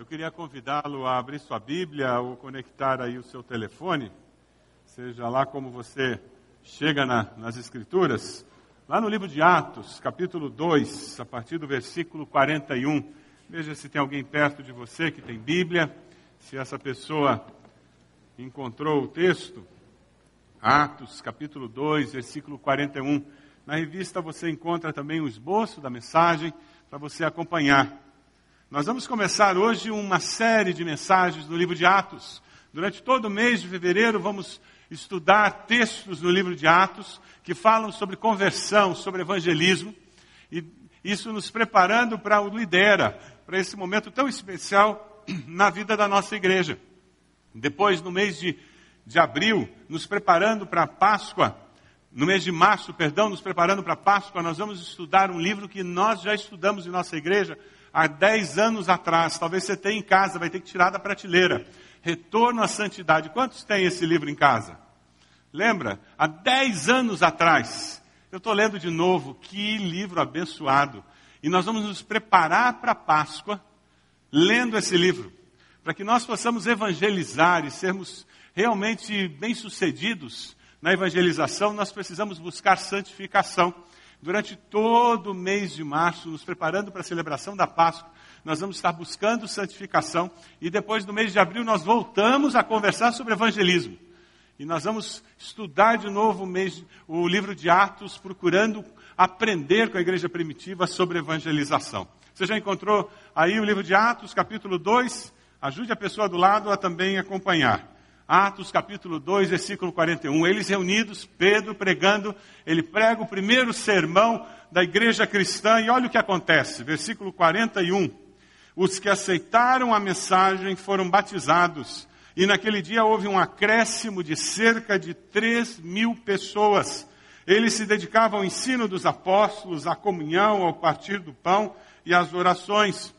Eu queria convidá-lo a abrir sua Bíblia ou conectar aí o seu telefone, seja lá como você chega na, nas Escrituras, lá no livro de Atos, capítulo 2, a partir do versículo 41. Veja se tem alguém perto de você que tem Bíblia, se essa pessoa encontrou o texto. Atos, capítulo 2, versículo 41. Na revista você encontra também o esboço da mensagem para você acompanhar. Nós vamos começar hoje uma série de mensagens no livro de Atos. Durante todo o mês de fevereiro vamos estudar textos no livro de Atos que falam sobre conversão, sobre evangelismo, e isso nos preparando para o Lidera, para esse momento tão especial na vida da nossa igreja. Depois, no mês de, de abril, nos preparando para a Páscoa, no mês de março, perdão, nos preparando para a Páscoa, nós vamos estudar um livro que nós já estudamos em nossa igreja, há 10 anos atrás. Talvez você tenha em casa, vai ter que tirar da prateleira. Retorno à Santidade. Quantos tem esse livro em casa? Lembra? Há 10 anos atrás. Eu estou lendo de novo. Que livro abençoado. E nós vamos nos preparar para a Páscoa lendo esse livro. Para que nós possamos evangelizar e sermos realmente bem-sucedidos na evangelização, nós precisamos buscar santificação durante todo o mês de março, nos preparando para a celebração da Páscoa, nós vamos estar buscando santificação e depois do mês de abril nós voltamos a conversar sobre evangelismo. E nós vamos estudar de novo o, mês, o livro de Atos, procurando aprender com a igreja primitiva sobre evangelização. Você já encontrou aí o livro de Atos, capítulo 2? Ajude a pessoa do lado a também acompanhar. Atos capítulo 2, versículo 41. Eles reunidos, Pedro pregando, ele prega o primeiro sermão da igreja cristã e olha o que acontece. Versículo 41. Os que aceitaram a mensagem foram batizados e naquele dia houve um acréscimo de cerca de 3 mil pessoas. Eles se dedicavam ao ensino dos apóstolos, à comunhão, ao partir do pão e às orações.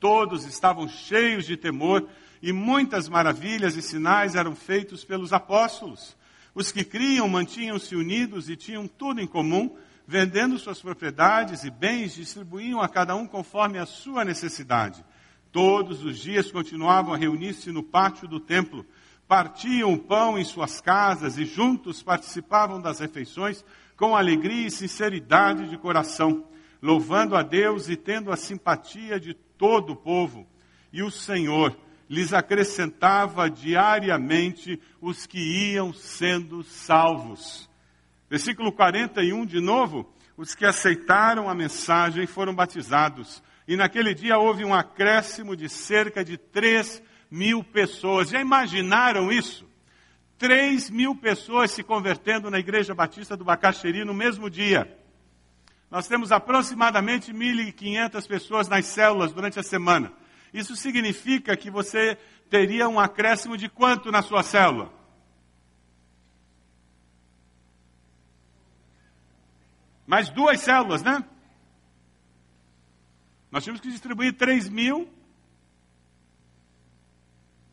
Todos estavam cheios de temor e muitas maravilhas e sinais eram feitos pelos apóstolos. Os que criam mantinham-se unidos e tinham tudo em comum, vendendo suas propriedades e bens, distribuíam a cada um conforme a sua necessidade. Todos os dias continuavam a reunir-se no pátio do templo, partiam o pão em suas casas e juntos participavam das refeições com alegria e sinceridade de coração, louvando a Deus e tendo a simpatia de todo o povo. E o Senhor lhes acrescentava diariamente os que iam sendo salvos. Versículo 41, de novo, os que aceitaram a mensagem foram batizados. E naquele dia houve um acréscimo de cerca de 3 mil pessoas. Já imaginaram isso? 3 mil pessoas se convertendo na Igreja Batista do Bacaxeri no mesmo dia. Nós temos aproximadamente 1.500 pessoas nas células durante a semana. Isso significa que você teria um acréscimo de quanto na sua célula? Mais duas células, né? Nós tínhamos que distribuir 3 mil.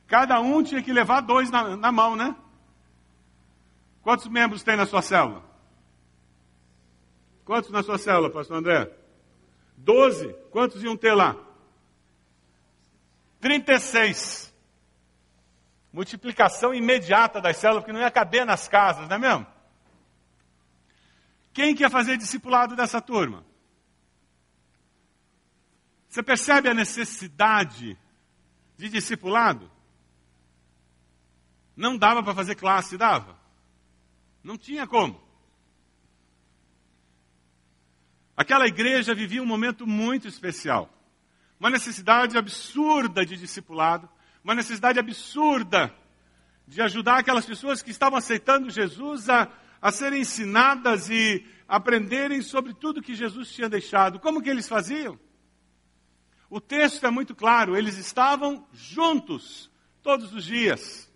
Cada um tinha que levar dois na, na mão, né? Quantos membros tem na sua célula? Quantos na sua célula, pastor André? Doze. Quantos iam ter lá? 36. Multiplicação imediata das células, porque não ia caber nas casas, não é mesmo? Quem quer fazer discipulado dessa turma? Você percebe a necessidade de discipulado? Não dava para fazer classe, dava? Não tinha como. Aquela igreja vivia um momento muito especial uma necessidade absurda de discipulado, uma necessidade absurda de ajudar aquelas pessoas que estavam aceitando Jesus a, a serem ensinadas e aprenderem sobre tudo que Jesus tinha deixado. Como que eles faziam? O texto é muito claro, eles estavam juntos todos os dias.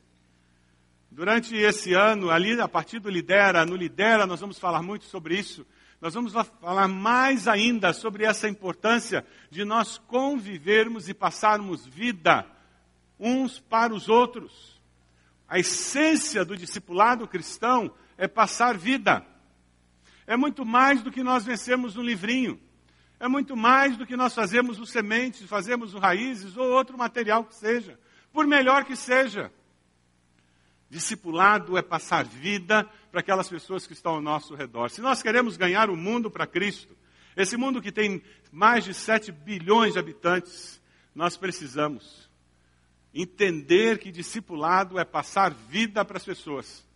Durante esse ano, ali a partir do Lidera, no Lidera, nós vamos falar muito sobre isso. Nós vamos falar mais ainda sobre essa importância de nós convivermos e passarmos vida uns para os outros. A essência do discipulado cristão é passar vida. É muito mais do que nós vencermos um livrinho. É muito mais do que nós fazemos os sementes, fazemos os raízes ou outro material que seja, por melhor que seja. Discipulado é passar vida para aquelas pessoas que estão ao nosso redor. Se nós queremos ganhar o mundo para Cristo, esse mundo que tem mais de 7 bilhões de habitantes, nós precisamos entender que discipulado é passar vida para as pessoas.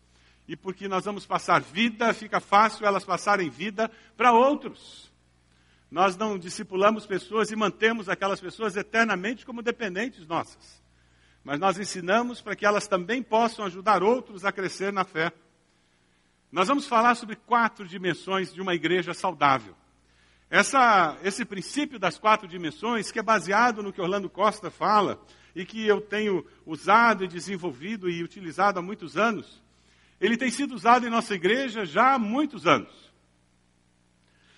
E porque nós vamos passar vida, fica fácil elas passarem vida para outros. Nós não discipulamos pessoas e mantemos aquelas pessoas eternamente como dependentes nossas. Mas nós ensinamos para que elas também possam ajudar outros a crescer na fé. Nós vamos falar sobre quatro dimensões de uma igreja saudável. Essa, esse princípio das quatro dimensões, que é baseado no que Orlando Costa fala, e que eu tenho usado e desenvolvido e utilizado há muitos anos, ele tem sido usado em nossa igreja já há muitos anos.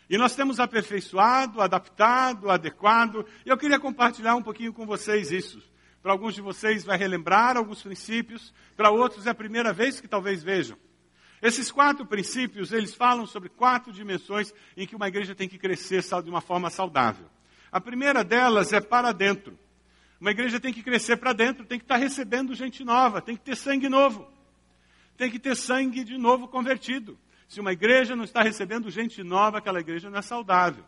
E nós temos aperfeiçoado, adaptado, adequado, e eu queria compartilhar um pouquinho com vocês isso. Para alguns de vocês vai relembrar alguns princípios, para outros é a primeira vez que talvez vejam. Esses quatro princípios, eles falam sobre quatro dimensões em que uma igreja tem que crescer de uma forma saudável. A primeira delas é para dentro. Uma igreja tem que crescer para dentro, tem que estar recebendo gente nova, tem que ter sangue novo. Tem que ter sangue de novo convertido. Se uma igreja não está recebendo gente nova, aquela igreja não é saudável.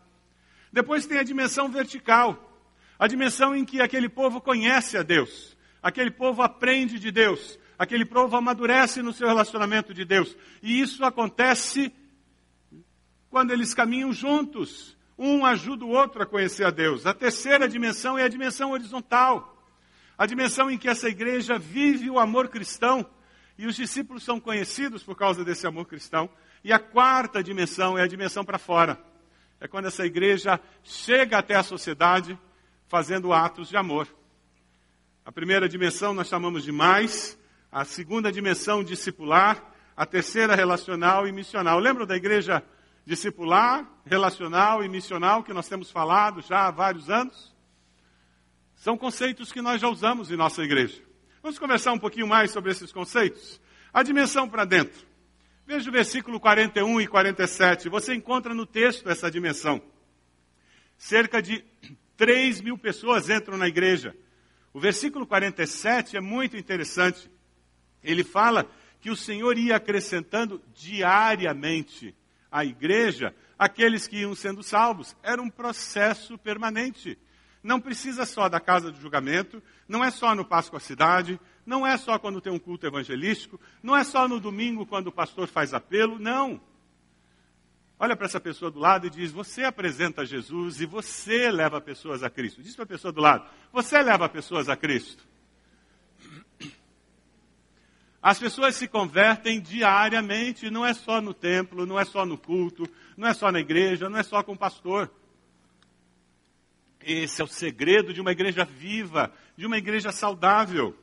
Depois tem a dimensão vertical. A dimensão em que aquele povo conhece a Deus. Aquele povo aprende de Deus. Aquele povo amadurece no seu relacionamento de Deus. E isso acontece quando eles caminham juntos. Um ajuda o outro a conhecer a Deus. A terceira dimensão é a dimensão horizontal. A dimensão em que essa igreja vive o amor cristão e os discípulos são conhecidos por causa desse amor cristão. E a quarta dimensão é a dimensão para fora. É quando essa igreja chega até a sociedade fazendo atos de amor. A primeira dimensão nós chamamos de mais, a segunda dimensão discipular, a terceira relacional e missional. Lembram da igreja discipular, relacional e missional, que nós temos falado já há vários anos, são conceitos que nós já usamos em nossa igreja. Vamos conversar um pouquinho mais sobre esses conceitos? A dimensão para dentro. Veja o versículo 41 e 47. Você encontra no texto essa dimensão. Cerca de 3 mil pessoas entram na igreja. O versículo 47 é muito interessante. Ele fala que o Senhor ia acrescentando diariamente à igreja aqueles que iam sendo salvos. Era um processo permanente. Não precisa só da casa de julgamento, não é só no Páscoa Cidade, não é só quando tem um culto evangelístico, não é só no domingo quando o pastor faz apelo, não. Olha para essa pessoa do lado e diz: Você apresenta Jesus e você leva pessoas a Cristo. Diz para a pessoa do lado: Você leva pessoas a Cristo. As pessoas se convertem diariamente, não é só no templo, não é só no culto, não é só na igreja, não é só com o pastor. Esse é o segredo de uma igreja viva, de uma igreja saudável.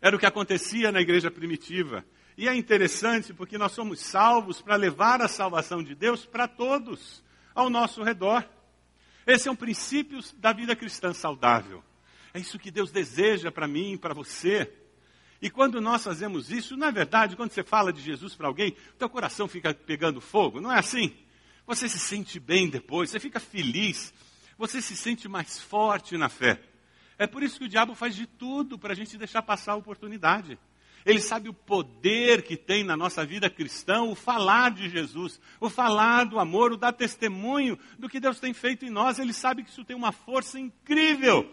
Era o que acontecia na igreja primitiva. E é interessante porque nós somos salvos para levar a salvação de Deus para todos ao nosso redor. Esse é um princípio da vida cristã saudável. É isso que Deus deseja para mim para você. E quando nós fazemos isso, é verdade, quando você fala de Jesus para alguém, teu coração fica pegando fogo, não é assim? Você se sente bem depois, você fica feliz, você se sente mais forte na fé. É por isso que o diabo faz de tudo para a gente deixar passar a oportunidade. Ele sabe o poder que tem na nossa vida cristã o falar de Jesus, o falar do amor, o dar testemunho do que Deus tem feito em nós. Ele sabe que isso tem uma força incrível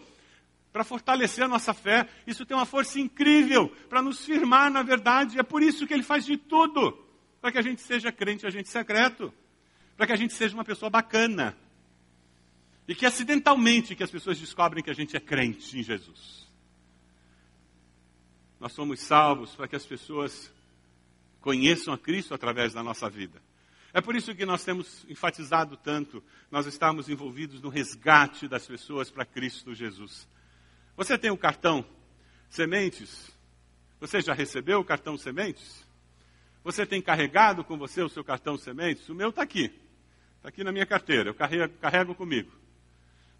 para fortalecer a nossa fé. Isso tem uma força incrível para nos firmar na verdade. É por isso que ele faz de tudo para que a gente seja crente, agente secreto, para que a gente seja uma pessoa bacana. E que acidentalmente que as pessoas descobrem que a gente é crente em Jesus. Nós somos salvos para que as pessoas conheçam a Cristo através da nossa vida. É por isso que nós temos enfatizado tanto, nós estamos envolvidos no resgate das pessoas para Cristo Jesus. Você tem o cartão Sementes? Você já recebeu o cartão Sementes? Você tem carregado com você o seu cartão Sementes? O meu está aqui. Está aqui na minha carteira. Eu carrego, carrego comigo.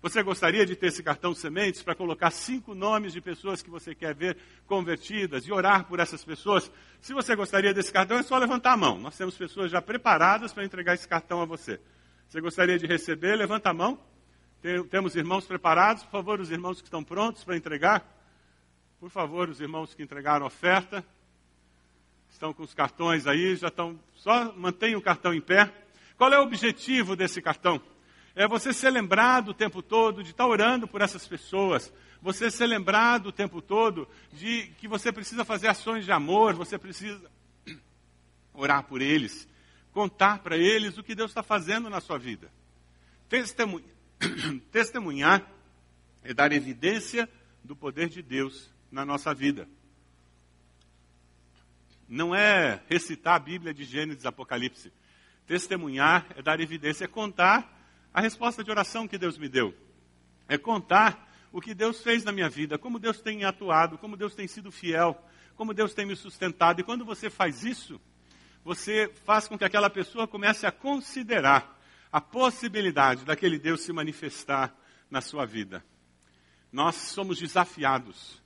Você gostaria de ter esse cartão Sementes para colocar cinco nomes de pessoas que você quer ver convertidas e orar por essas pessoas? Se você gostaria desse cartão, é só levantar a mão. Nós temos pessoas já preparadas para entregar esse cartão a você. Você gostaria de receber? Levanta a mão. Tem, temos irmãos preparados? Por favor, os irmãos que estão prontos para entregar. Por favor, os irmãos que entregaram oferta. Estão com os cartões aí, já estão. Só mantenha o cartão em pé. Qual é o objetivo desse cartão? É você ser lembrado o tempo todo de estar orando por essas pessoas. Você ser lembrado o tempo todo de que você precisa fazer ações de amor, você precisa orar por eles, contar para eles o que Deus está fazendo na sua vida. Testemunhar, testemunhar é dar evidência do poder de Deus na nossa vida. Não é recitar a Bíblia de Gênesis Apocalipse. Testemunhar é dar evidência, é contar a resposta de oração que Deus me deu. É contar o que Deus fez na minha vida, como Deus tem atuado, como Deus tem sido fiel, como Deus tem me sustentado. E quando você faz isso, você faz com que aquela pessoa comece a considerar a possibilidade daquele Deus se manifestar na sua vida. Nós somos desafiados.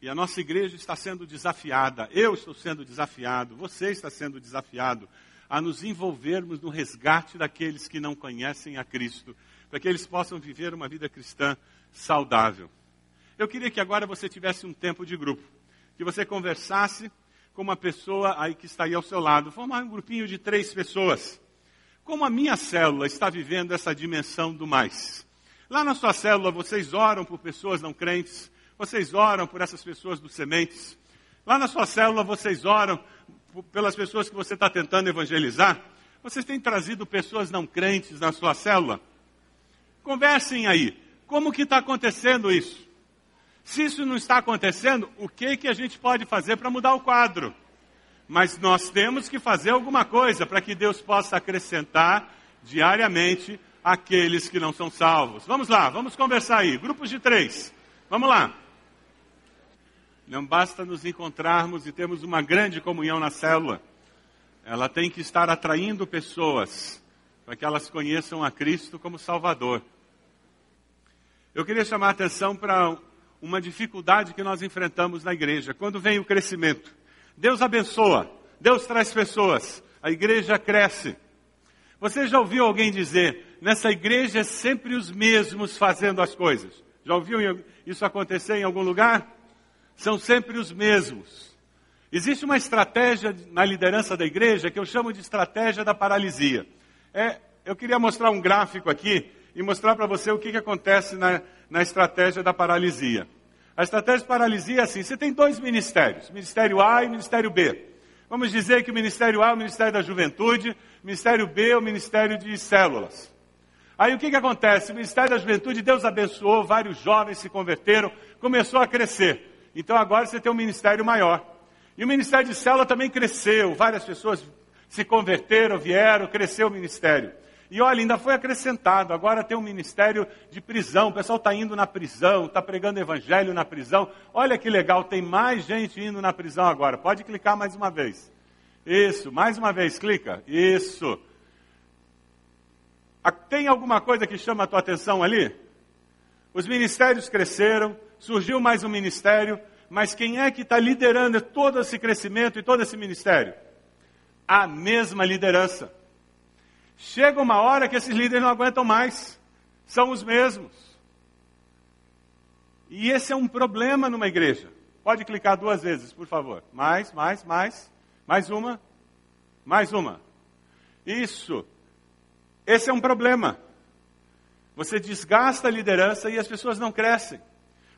E a nossa igreja está sendo desafiada, eu estou sendo desafiado, você está sendo desafiado a nos envolvermos no resgate daqueles que não conhecem a Cristo, para que eles possam viver uma vida cristã saudável. Eu queria que agora você tivesse um tempo de grupo, que você conversasse com uma pessoa aí que está aí ao seu lado, formar um grupinho de três pessoas. Como a minha célula está vivendo essa dimensão do mais? Lá na sua célula vocês oram por pessoas não crentes, vocês oram por essas pessoas dos sementes. Lá na sua célula vocês oram pelas pessoas que você está tentando evangelizar. Vocês têm trazido pessoas não crentes na sua célula? Conversem aí. Como que está acontecendo isso? Se isso não está acontecendo, o que, que a gente pode fazer para mudar o quadro? Mas nós temos que fazer alguma coisa para que Deus possa acrescentar diariamente aqueles que não são salvos. Vamos lá, vamos conversar aí. Grupos de três. Vamos lá. Não basta nos encontrarmos e termos uma grande comunhão na célula. Ela tem que estar atraindo pessoas para que elas conheçam a Cristo como Salvador. Eu queria chamar a atenção para uma dificuldade que nós enfrentamos na igreja. Quando vem o crescimento, Deus abençoa, Deus traz pessoas, a igreja cresce. Você já ouviu alguém dizer, nessa igreja é sempre os mesmos fazendo as coisas? Já ouviu isso acontecer em algum lugar? São sempre os mesmos. Existe uma estratégia na liderança da igreja que eu chamo de estratégia da paralisia. É, eu queria mostrar um gráfico aqui e mostrar para você o que, que acontece na, na estratégia da paralisia. A estratégia de paralisia é assim: você tem dois ministérios, Ministério A e Ministério B. Vamos dizer que o Ministério A é o Ministério da Juventude, Ministério B é o Ministério de Células. Aí o que, que acontece? O Ministério da Juventude, Deus abençoou, vários jovens se converteram, começou a crescer. Então agora você tem um ministério maior. E o Ministério de Célula também cresceu, várias pessoas se converteram, vieram, cresceu o ministério. E olha, ainda foi acrescentado, agora tem um ministério de prisão, o pessoal está indo na prisão, está pregando evangelho na prisão. Olha que legal, tem mais gente indo na prisão agora. Pode clicar mais uma vez. Isso, mais uma vez, clica. Isso. Tem alguma coisa que chama a tua atenção ali? Os ministérios cresceram, surgiu mais um ministério, mas quem é que está liderando todo esse crescimento e todo esse ministério? A mesma liderança. Chega uma hora que esses líderes não aguentam mais, são os mesmos. E esse é um problema numa igreja. Pode clicar duas vezes, por favor. Mais, mais, mais. Mais uma. Mais uma. Isso. Esse é um problema. Você desgasta a liderança e as pessoas não crescem.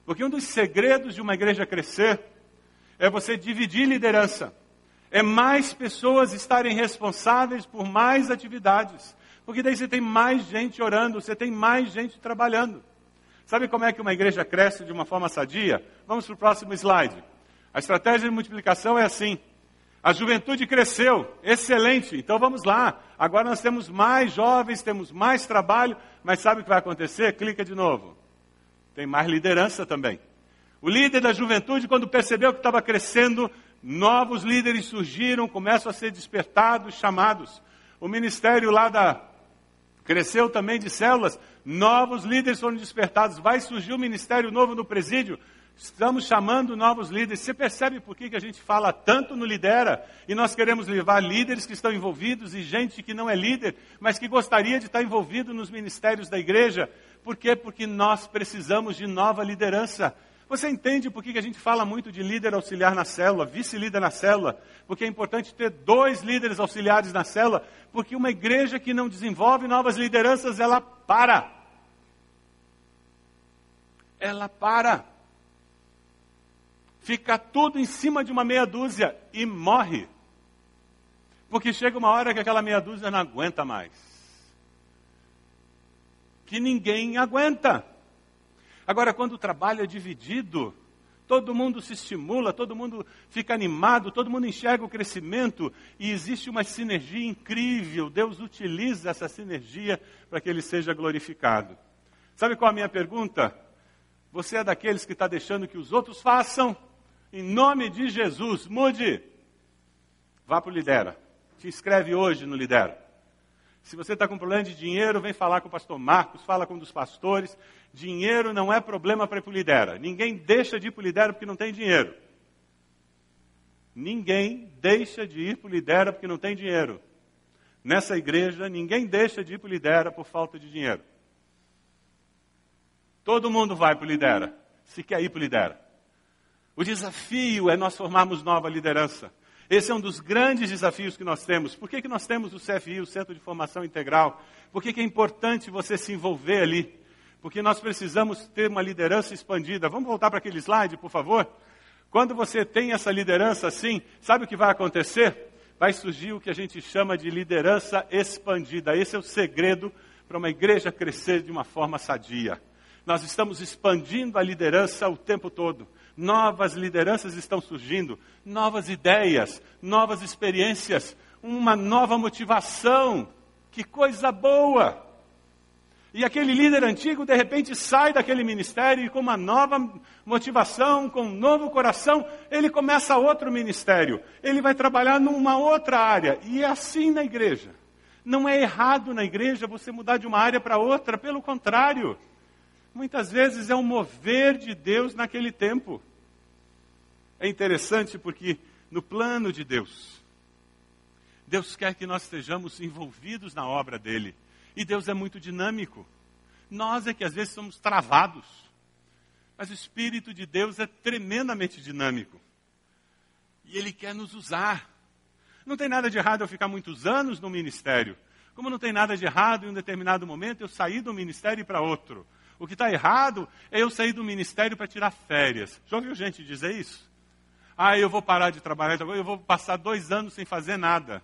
Porque um dos segredos de uma igreja crescer é você dividir liderança é mais pessoas estarem responsáveis por mais atividades. Porque daí você tem mais gente orando, você tem mais gente trabalhando. Sabe como é que uma igreja cresce de uma forma sadia? Vamos para o próximo slide. A estratégia de multiplicação é assim. A juventude cresceu, excelente. Então vamos lá. Agora nós temos mais jovens, temos mais trabalho, mas sabe o que vai acontecer? Clica de novo. Tem mais liderança também. O líder da juventude, quando percebeu que estava crescendo, novos líderes surgiram, começam a ser despertados, chamados. O ministério lá da cresceu também de células, novos líderes foram despertados. Vai surgir um ministério novo no presídio, Estamos chamando novos líderes. Você percebe por que, que a gente fala tanto no Lidera? E nós queremos levar líderes que estão envolvidos e gente que não é líder, mas que gostaria de estar envolvido nos ministérios da igreja. Por quê? Porque nós precisamos de nova liderança. Você entende por que, a gente fala muito de líder auxiliar na célula, vice-líder na célula? Porque é importante ter dois líderes auxiliares na célula, porque uma igreja que não desenvolve novas lideranças, ela para. Ela para fica tudo em cima de uma meia dúzia e morre. Porque chega uma hora que aquela meia dúzia não aguenta mais. Que ninguém aguenta. Agora, quando o trabalho é dividido, todo mundo se estimula, todo mundo fica animado, todo mundo enxerga o crescimento e existe uma sinergia incrível. Deus utiliza essa sinergia para que ele seja glorificado. Sabe qual a minha pergunta? Você é daqueles que está deixando que os outros façam em nome de Jesus, mude. Vá para o Lidera. Te inscreve hoje no Lidera. Se você está com problema de dinheiro, vem falar com o pastor Marcos, fala com um dos pastores. Dinheiro não é problema para ir para o Lidera. Ninguém deixa de ir para o Lidera porque não tem dinheiro. Ninguém deixa de ir para Lidera porque não tem dinheiro. Nessa igreja, ninguém deixa de ir para Lidera por falta de dinheiro. Todo mundo vai para o Lidera, se quer ir para o Lidera. O desafio é nós formarmos nova liderança. Esse é um dos grandes desafios que nós temos. Por que, que nós temos o CFI, o Centro de Formação Integral? Por que, que é importante você se envolver ali? Porque nós precisamos ter uma liderança expandida. Vamos voltar para aquele slide, por favor? Quando você tem essa liderança assim, sabe o que vai acontecer? Vai surgir o que a gente chama de liderança expandida. Esse é o segredo para uma igreja crescer de uma forma sadia. Nós estamos expandindo a liderança o tempo todo novas lideranças estão surgindo, novas ideias, novas experiências, uma nova motivação. Que coisa boa! E aquele líder antigo, de repente, sai daquele ministério e, com uma nova motivação, com um novo coração, ele começa outro ministério. Ele vai trabalhar numa outra área. E é assim na igreja. Não é errado na igreja você mudar de uma área para outra, pelo contrário. Muitas vezes é um mover de Deus naquele tempo. É interessante porque no plano de Deus, Deus quer que nós estejamos envolvidos na obra dele. E Deus é muito dinâmico. Nós é que às vezes somos travados. Mas o Espírito de Deus é tremendamente dinâmico. E Ele quer nos usar. Não tem nada de errado eu ficar muitos anos no ministério. Como não tem nada de errado em um determinado momento eu sair do ministério para outro. O que está errado é eu sair do ministério para tirar férias. Já ouviu gente dizer isso? Ah, eu vou parar de trabalhar, eu vou passar dois anos sem fazer nada.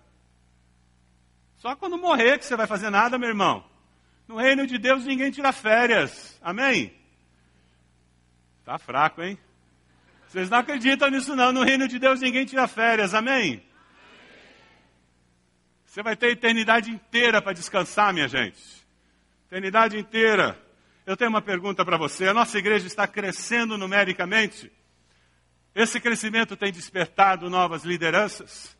Só quando morrer que você vai fazer nada, meu irmão. No reino de Deus ninguém tira férias. Amém? Tá fraco, hein? Vocês não acreditam nisso não. No reino de Deus ninguém tira férias. Amém? Você vai ter eternidade inteira para descansar, minha gente. Eternidade inteira. Eu tenho uma pergunta para você. A nossa igreja está crescendo numericamente? Esse crescimento tem despertado novas lideranças?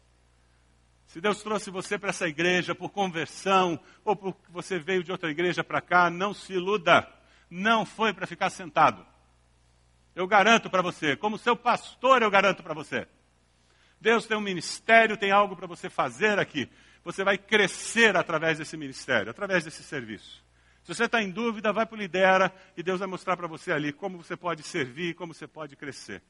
Se Deus trouxe você para essa igreja por conversão, ou porque você veio de outra igreja para cá, não se iluda. Não foi para ficar sentado. Eu garanto para você, como seu pastor, eu garanto para você. Deus tem um ministério, tem algo para você fazer aqui. Você vai crescer através desse ministério, através desse serviço. Se você está em dúvida, vai para o Lidera e Deus vai mostrar para você ali como você pode servir, como você pode crescer.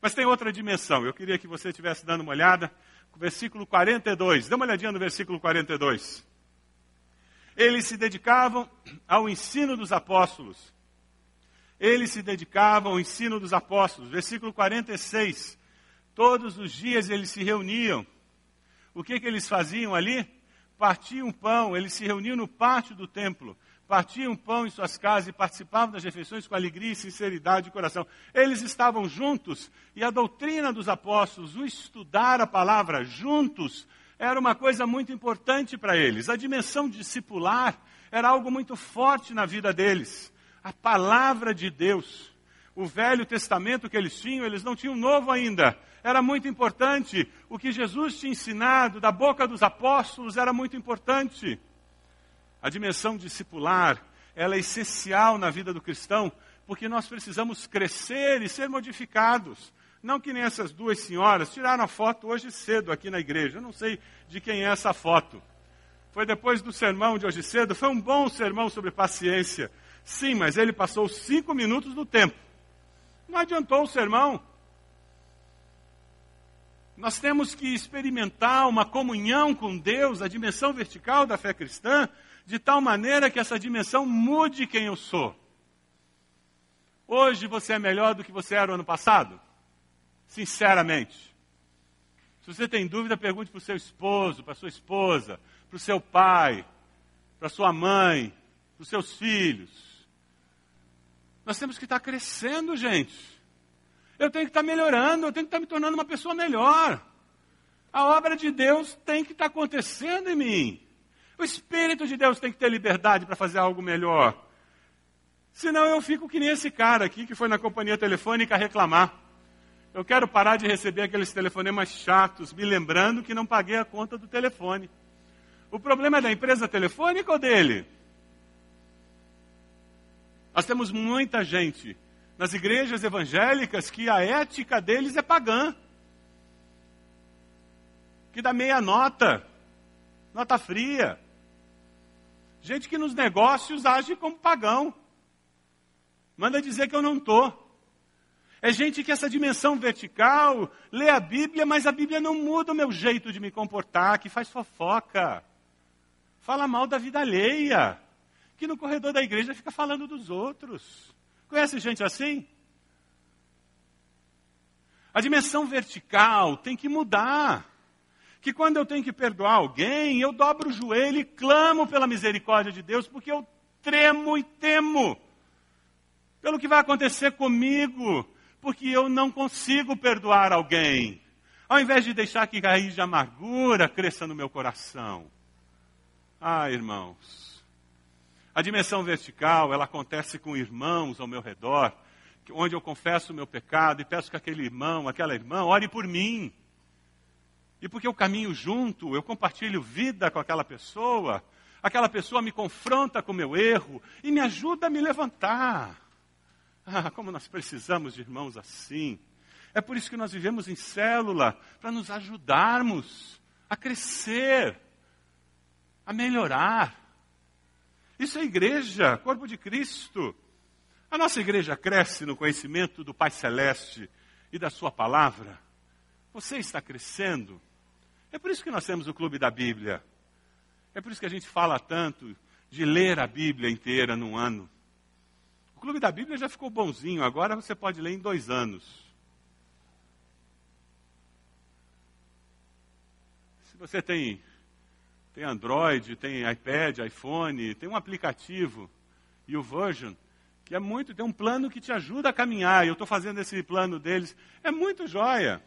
Mas tem outra dimensão. Eu queria que você estivesse dando uma olhada. Versículo 42. Dê uma olhadinha no versículo 42. Eles se dedicavam ao ensino dos apóstolos. Eles se dedicavam ao ensino dos apóstolos. Versículo 46. Todos os dias eles se reuniam. O que, que eles faziam ali? Partiam pão, eles se reuniam no pátio do templo partiam pão em suas casas e participavam das refeições com alegria e sinceridade de coração. Eles estavam juntos e a doutrina dos apóstolos, o estudar a palavra juntos, era uma coisa muito importante para eles. A dimensão discipular era algo muito forte na vida deles. A palavra de Deus, o Velho Testamento que eles tinham, eles não tinham o Novo ainda. Era muito importante. O que Jesus tinha ensinado da boca dos apóstolos era muito importante. A dimensão discipular, ela é essencial na vida do cristão, porque nós precisamos crescer e ser modificados. Não que nem essas duas senhoras tiraram a foto hoje cedo aqui na igreja. Eu não sei de quem é essa foto. Foi depois do sermão de hoje cedo. Foi um bom sermão sobre paciência. Sim, mas ele passou cinco minutos do tempo. Não adiantou o sermão. Nós temos que experimentar uma comunhão com Deus, a dimensão vertical da fé cristã, de tal maneira que essa dimensão mude quem eu sou. Hoje você é melhor do que você era o ano passado? Sinceramente. Se você tem dúvida, pergunte para o seu esposo, para a sua esposa, para o seu pai, para a sua mãe, para os seus filhos. Nós temos que estar crescendo, gente. Eu tenho que estar melhorando, eu tenho que estar me tornando uma pessoa melhor. A obra de Deus tem que estar acontecendo em mim. O Espírito de Deus tem que ter liberdade para fazer algo melhor. Senão eu fico que nem esse cara aqui que foi na companhia telefônica reclamar. Eu quero parar de receber aqueles telefonemas chatos, me lembrando que não paguei a conta do telefone. O problema é da empresa telefônica ou dele? Nós temos muita gente nas igrejas evangélicas que a ética deles é pagã. Que dá meia nota, nota fria. Gente que nos negócios age como pagão. Manda dizer que eu não estou. É gente que essa dimensão vertical lê a Bíblia, mas a Bíblia não muda o meu jeito de me comportar, que faz fofoca. Fala mal da vida alheia. Que no corredor da igreja fica falando dos outros. Conhece gente assim? A dimensão vertical tem que mudar. Que quando eu tenho que perdoar alguém, eu dobro o joelho e clamo pela misericórdia de Deus, porque eu tremo e temo pelo que vai acontecer comigo, porque eu não consigo perdoar alguém. Ao invés de deixar que raiz de amargura cresça no meu coração. Ah, irmãos, a dimensão vertical, ela acontece com irmãos ao meu redor, onde eu confesso o meu pecado e peço que aquele irmão, aquela irmã, ore por mim. E porque eu caminho junto, eu compartilho vida com aquela pessoa, aquela pessoa me confronta com o meu erro e me ajuda a me levantar. Ah, como nós precisamos de irmãos assim. É por isso que nós vivemos em célula, para nos ajudarmos a crescer, a melhorar. Isso é igreja, corpo de Cristo. A nossa igreja cresce no conhecimento do Pai Celeste e da Sua palavra. Você está crescendo. É por isso que nós temos o Clube da Bíblia. É por isso que a gente fala tanto de ler a Bíblia inteira num ano. O Clube da Bíblia já ficou bonzinho, agora você pode ler em dois anos. Se você tem tem Android, tem iPad, iPhone, tem um aplicativo e o Version, que é muito, tem um plano que te ajuda a caminhar. Eu estou fazendo esse plano deles. É muito joia.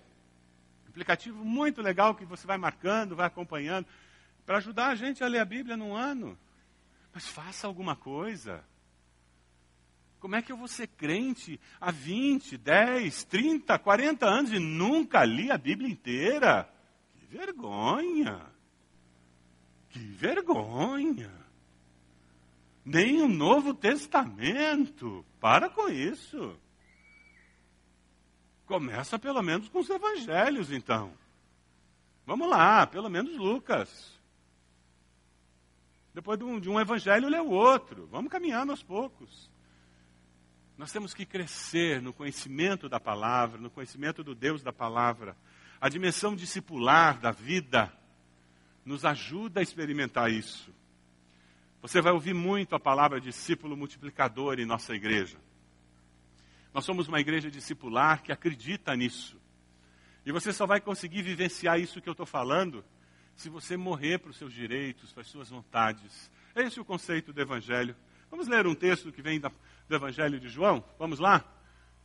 Aplicativo muito legal que você vai marcando, vai acompanhando, para ajudar a gente a ler a Bíblia num ano. Mas faça alguma coisa. Como é que eu vou ser crente há 20, 10, 30, 40 anos e nunca li a Bíblia inteira? Que vergonha! Que vergonha! Nem o Novo Testamento. Para com isso. Começa pelo menos com os evangelhos, então. Vamos lá, pelo menos Lucas. Depois de um, de um evangelho, lê o outro. Vamos caminhando aos poucos. Nós temos que crescer no conhecimento da palavra, no conhecimento do Deus da palavra. A dimensão discipular da vida nos ajuda a experimentar isso. Você vai ouvir muito a palavra discípulo multiplicador em nossa igreja. Nós somos uma igreja discipular que acredita nisso. E você só vai conseguir vivenciar isso que eu estou falando se você morrer para os seus direitos, para as suas vontades. Esse é o conceito do Evangelho. Vamos ler um texto que vem do Evangelho de João? Vamos lá?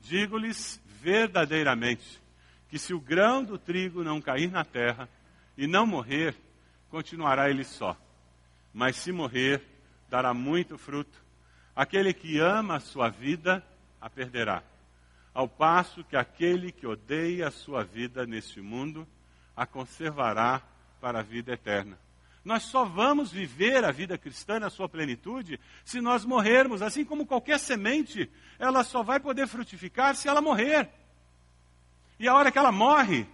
Digo-lhes verdadeiramente que se o grão do trigo não cair na terra e não morrer, continuará ele só. Mas se morrer, dará muito fruto. Aquele que ama a sua vida, a perderá. Ao passo que aquele que odeia a sua vida neste mundo, a conservará para a vida eterna. Nós só vamos viver a vida cristã na sua plenitude se nós morrermos, assim como qualquer semente, ela só vai poder frutificar se ela morrer. E a hora que ela morre,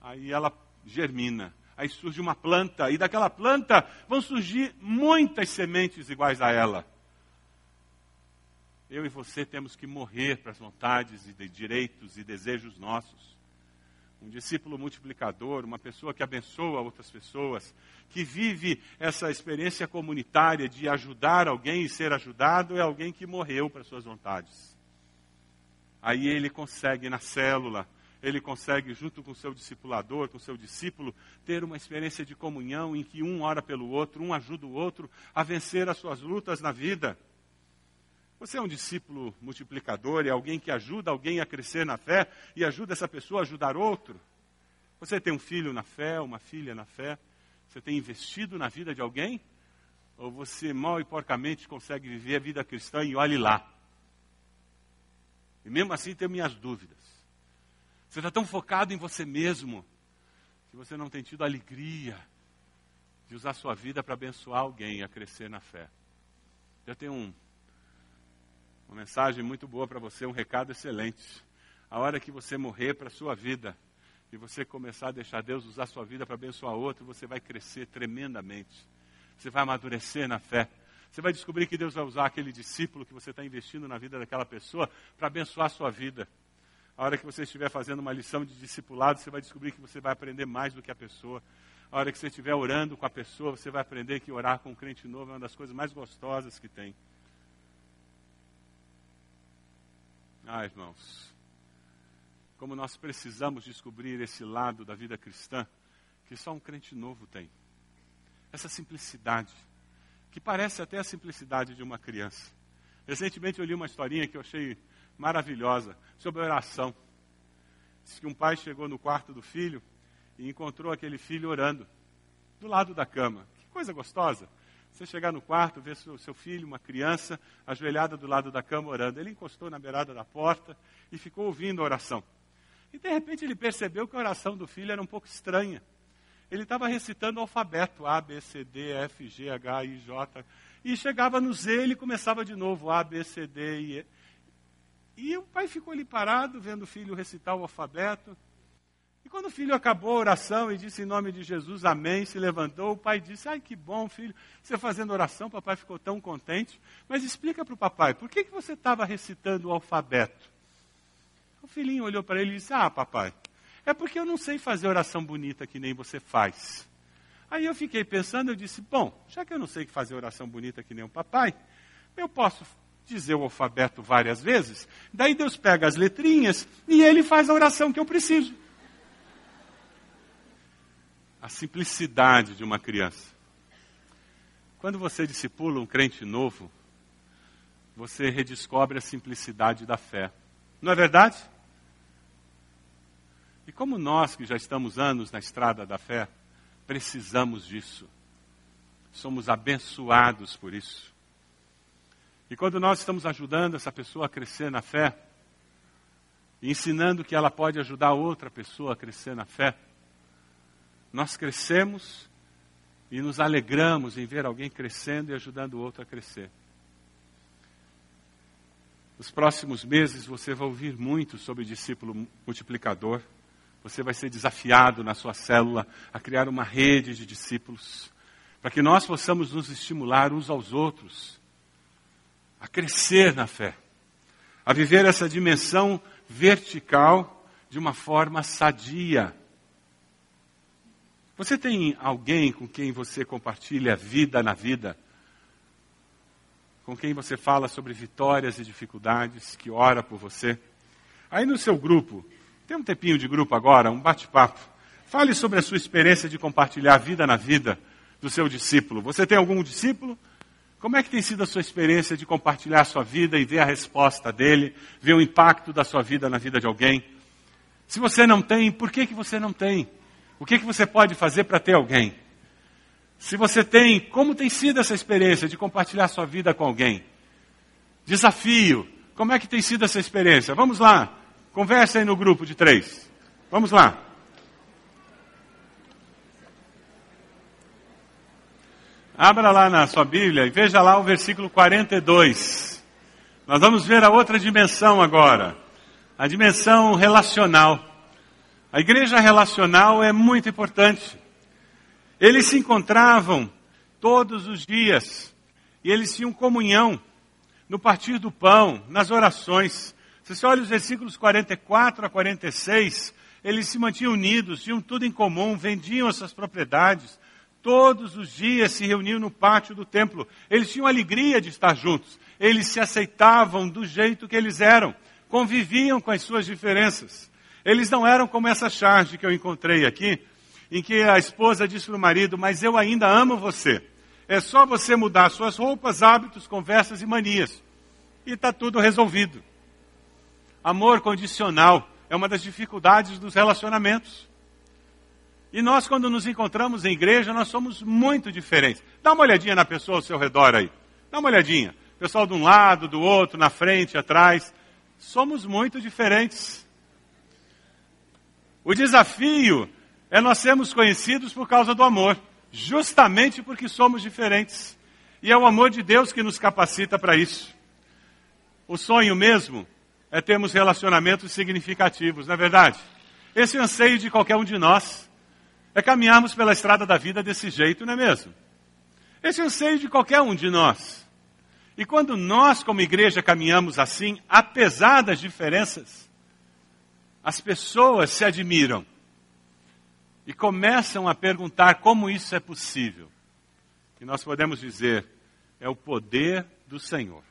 aí ela germina, aí surge uma planta, e daquela planta vão surgir muitas sementes iguais a ela. Eu e você temos que morrer para as vontades e de direitos e desejos nossos um discípulo multiplicador, uma pessoa que abençoa outras pessoas, que vive essa experiência comunitária de ajudar alguém e ser ajudado, é alguém que morreu para suas vontades. Aí ele consegue na célula, ele consegue, junto com seu discipulador, com seu discípulo, ter uma experiência de comunhão em que um ora pelo outro, um ajuda o outro a vencer as suas lutas na vida. Você é um discípulo multiplicador, é alguém que ajuda alguém a crescer na fé e ajuda essa pessoa a ajudar outro. Você tem um filho na fé, uma filha na fé. Você tem investido na vida de alguém? Ou você mal e porcamente consegue viver a vida cristã e olhe lá? E mesmo assim tenho minhas dúvidas. Você está tão focado em você mesmo que você não tem tido a alegria de usar sua vida para abençoar alguém a crescer na fé. Eu tenho um uma mensagem muito boa para você, um recado excelente. A hora que você morrer para a sua vida e você começar a deixar Deus usar sua vida para abençoar outro, você vai crescer tremendamente. Você vai amadurecer na fé. Você vai descobrir que Deus vai usar aquele discípulo que você está investindo na vida daquela pessoa para abençoar a sua vida. A hora que você estiver fazendo uma lição de discipulado, você vai descobrir que você vai aprender mais do que a pessoa. A hora que você estiver orando com a pessoa, você vai aprender que orar com um crente novo é uma das coisas mais gostosas que tem. Ah, irmãos, como nós precisamos descobrir esse lado da vida cristã que só um crente novo tem. Essa simplicidade, que parece até a simplicidade de uma criança. Recentemente eu li uma historinha que eu achei maravilhosa sobre oração. Diz que um pai chegou no quarto do filho e encontrou aquele filho orando do lado da cama. Que coisa gostosa. Você chegar no quarto, ver seu, seu filho, uma criança, ajoelhada do lado da cama orando. Ele encostou na beirada da porta e ficou ouvindo a oração. E de repente ele percebeu que a oração do filho era um pouco estranha. Ele estava recitando o alfabeto A, B, C, D, F, G, H, I, J. E chegava no Z, ele começava de novo A, B, C, D, I. E o pai ficou ali parado, vendo o filho recitar o alfabeto. E quando o filho acabou a oração e disse em nome de Jesus, amém, se levantou, o pai disse, ai que bom, filho, você fazendo oração, papai ficou tão contente. Mas explica para o papai, por que, que você estava recitando o alfabeto? O filhinho olhou para ele e disse, ah, papai, é porque eu não sei fazer oração bonita que nem você faz. Aí eu fiquei pensando, eu disse, bom, já que eu não sei fazer oração bonita que nem o papai, eu posso dizer o alfabeto várias vezes, daí Deus pega as letrinhas e ele faz a oração que eu preciso a simplicidade de uma criança. Quando você discipula um crente novo, você redescobre a simplicidade da fé. Não é verdade? E como nós que já estamos anos na estrada da fé, precisamos disso. Somos abençoados por isso. E quando nós estamos ajudando essa pessoa a crescer na fé, ensinando que ela pode ajudar outra pessoa a crescer na fé, nós crescemos e nos alegramos em ver alguém crescendo e ajudando o outro a crescer. Nos próximos meses você vai ouvir muito sobre discípulo multiplicador. Você vai ser desafiado na sua célula a criar uma rede de discípulos, para que nós possamos nos estimular uns aos outros a crescer na fé, a viver essa dimensão vertical de uma forma sadia você tem alguém com quem você compartilha vida na vida? Com quem você fala sobre vitórias e dificuldades, que ora por você? Aí no seu grupo, tem um tempinho de grupo agora, um bate-papo. Fale sobre a sua experiência de compartilhar vida na vida do seu discípulo. Você tem algum discípulo? Como é que tem sido a sua experiência de compartilhar a sua vida e ver a resposta dele, ver o impacto da sua vida na vida de alguém? Se você não tem, por que, que você não tem? O que, que você pode fazer para ter alguém? Se você tem, como tem sido essa experiência de compartilhar sua vida com alguém? Desafio, como é que tem sido essa experiência? Vamos lá, conversa aí no grupo de três. Vamos lá. Abra lá na sua Bíblia e veja lá o versículo 42. Nós vamos ver a outra dimensão agora, a dimensão relacional. A igreja relacional é muito importante. Eles se encontravam todos os dias e eles tinham comunhão no partir do pão, nas orações. Se você olha os versículos 44 a 46, eles se mantinham unidos, tinham tudo em comum, vendiam as suas propriedades, todos os dias se reuniam no pátio do templo. Eles tinham alegria de estar juntos. Eles se aceitavam do jeito que eles eram. Conviviam com as suas diferenças. Eles não eram como essa charge que eu encontrei aqui, em que a esposa disse para o marido, mas eu ainda amo você. É só você mudar suas roupas, hábitos, conversas e manias. E está tudo resolvido. Amor condicional é uma das dificuldades dos relacionamentos. E nós, quando nos encontramos em igreja, nós somos muito diferentes. Dá uma olhadinha na pessoa ao seu redor aí. Dá uma olhadinha. Pessoal de um lado, do outro, na frente, atrás. Somos muito diferentes. O desafio é nós sermos conhecidos por causa do amor, justamente porque somos diferentes. E é o amor de Deus que nos capacita para isso. O sonho mesmo é termos relacionamentos significativos, não é verdade? Esse é anseio de qualquer um de nós é caminharmos pela estrada da vida desse jeito, não é mesmo? Esse é anseio de qualquer um de nós. E quando nós, como igreja, caminhamos assim, apesar das diferenças, as pessoas se admiram e começam a perguntar como isso é possível. E nós podemos dizer, é o poder do Senhor.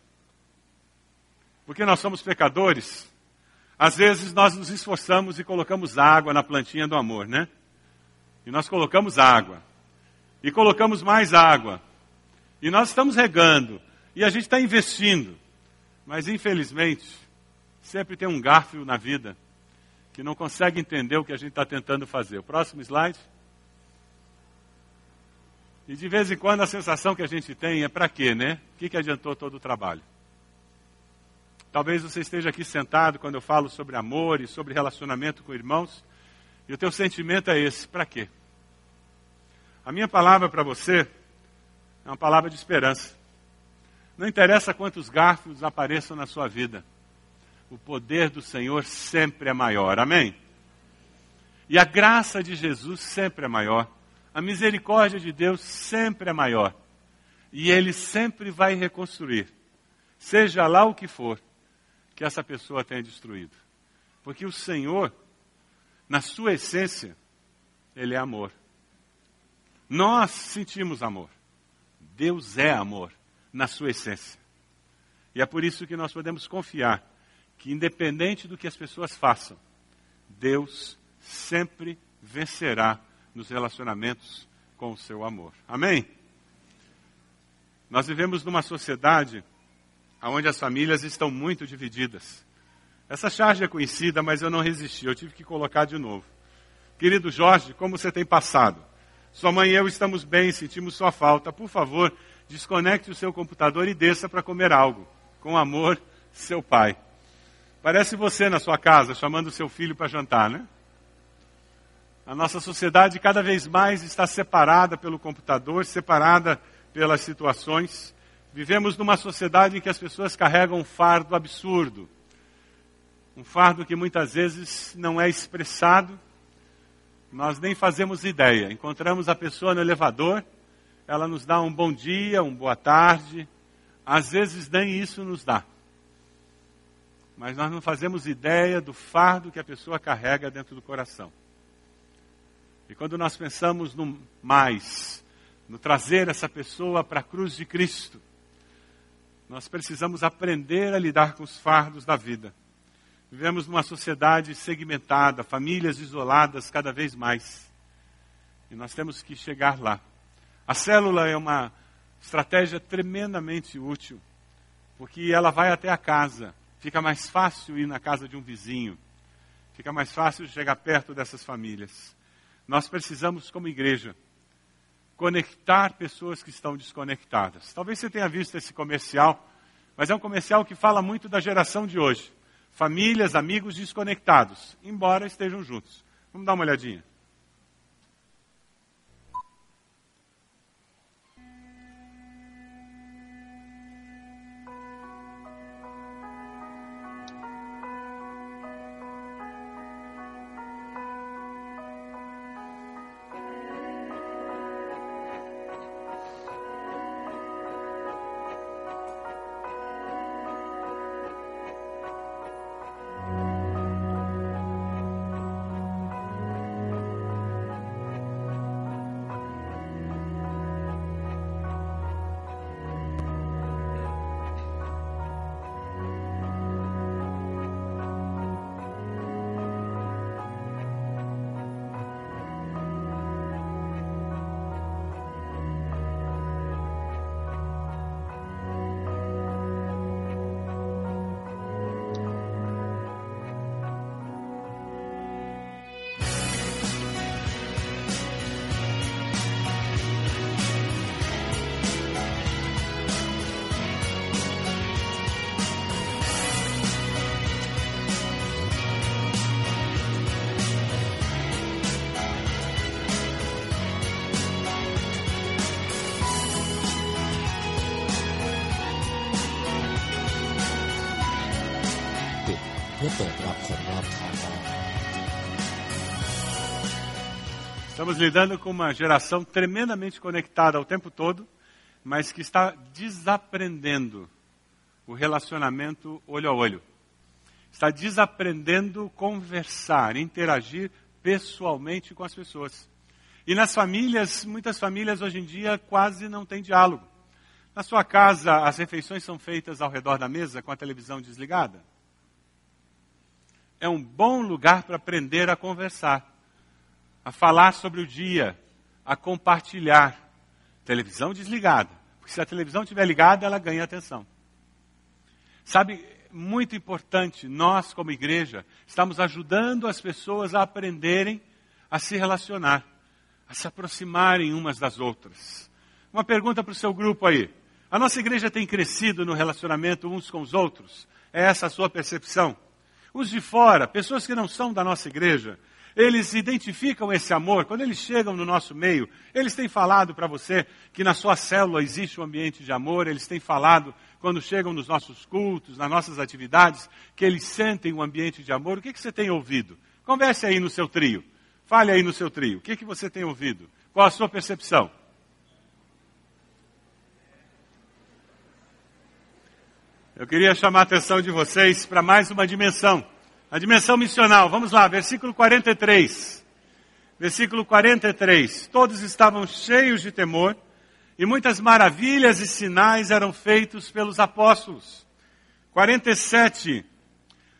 Porque nós somos pecadores, às vezes nós nos esforçamos e colocamos água na plantinha do amor, né? E nós colocamos água. E colocamos mais água. E nós estamos regando. E a gente está investindo. Mas infelizmente, sempre tem um garfo na vida que não consegue entender o que a gente está tentando fazer. O próximo slide. E de vez em quando a sensação que a gente tem é para quê, né? O que, que adiantou todo o trabalho? Talvez você esteja aqui sentado quando eu falo sobre amor e sobre relacionamento com irmãos, e o teu sentimento é esse: para quê? A minha palavra para você é uma palavra de esperança. Não interessa quantos garfos apareçam na sua vida, o poder do Senhor sempre é maior. Amém? E a graça de Jesus sempre é maior. A misericórdia de Deus sempre é maior. E Ele sempre vai reconstruir, seja lá o que for que essa pessoa tenha destruído. Porque o Senhor, na sua essência, Ele é amor. Nós sentimos amor. Deus é amor, na sua essência. E é por isso que nós podemos confiar que, independente do que as pessoas façam, Deus sempre vencerá nos relacionamentos com o seu amor. Amém? Nós vivemos numa sociedade onde as famílias estão muito divididas. Essa charge é conhecida, mas eu não resisti, eu tive que colocar de novo. Querido Jorge, como você tem passado? Sua mãe e eu estamos bem, sentimos sua falta. Por favor, desconecte o seu computador e desça para comer algo. Com amor, seu pai. Parece você na sua casa chamando seu filho para jantar, né? A nossa sociedade cada vez mais está separada pelo computador, separada pelas situações. Vivemos numa sociedade em que as pessoas carregam um fardo absurdo. Um fardo que muitas vezes não é expressado nós nem fazemos ideia. Encontramos a pessoa no elevador, ela nos dá um bom dia, um boa tarde. Às vezes nem isso nos dá. Mas nós não fazemos ideia do fardo que a pessoa carrega dentro do coração. E quando nós pensamos no mais, no trazer essa pessoa para a cruz de Cristo, nós precisamos aprender a lidar com os fardos da vida. Vivemos numa sociedade segmentada, famílias isoladas cada vez mais. E nós temos que chegar lá. A célula é uma estratégia tremendamente útil, porque ela vai até a casa. Fica mais fácil ir na casa de um vizinho. Fica mais fácil chegar perto dessas famílias. Nós precisamos, como igreja, conectar pessoas que estão desconectadas. Talvez você tenha visto esse comercial, mas é um comercial que fala muito da geração de hoje famílias, amigos desconectados, embora estejam juntos. Vamos dar uma olhadinha. Estamos lidando com uma geração tremendamente conectada o tempo todo, mas que está desaprendendo o relacionamento olho a olho. Está desaprendendo conversar, interagir pessoalmente com as pessoas. E nas famílias, muitas famílias hoje em dia quase não têm diálogo. Na sua casa, as refeições são feitas ao redor da mesa com a televisão desligada. É um bom lugar para aprender a conversar, a falar sobre o dia, a compartilhar. Televisão desligada. Porque se a televisão estiver ligada, ela ganha atenção. Sabe, muito importante, nós como igreja, estamos ajudando as pessoas a aprenderem a se relacionar, a se aproximarem umas das outras. Uma pergunta para o seu grupo aí. A nossa igreja tem crescido no relacionamento uns com os outros? É essa a sua percepção? Os de fora, pessoas que não são da nossa igreja, eles identificam esse amor. Quando eles chegam no nosso meio, eles têm falado para você que na sua célula existe um ambiente de amor, eles têm falado quando chegam nos nossos cultos, nas nossas atividades, que eles sentem um ambiente de amor. O que, que você tem ouvido? Converse aí no seu trio. Fale aí no seu trio. O que, que você tem ouvido? Qual a sua percepção? Eu queria chamar a atenção de vocês para mais uma dimensão. A dimensão missional. Vamos lá, versículo 43. Versículo 43. Todos estavam cheios de temor e muitas maravilhas e sinais eram feitos pelos apóstolos. 47.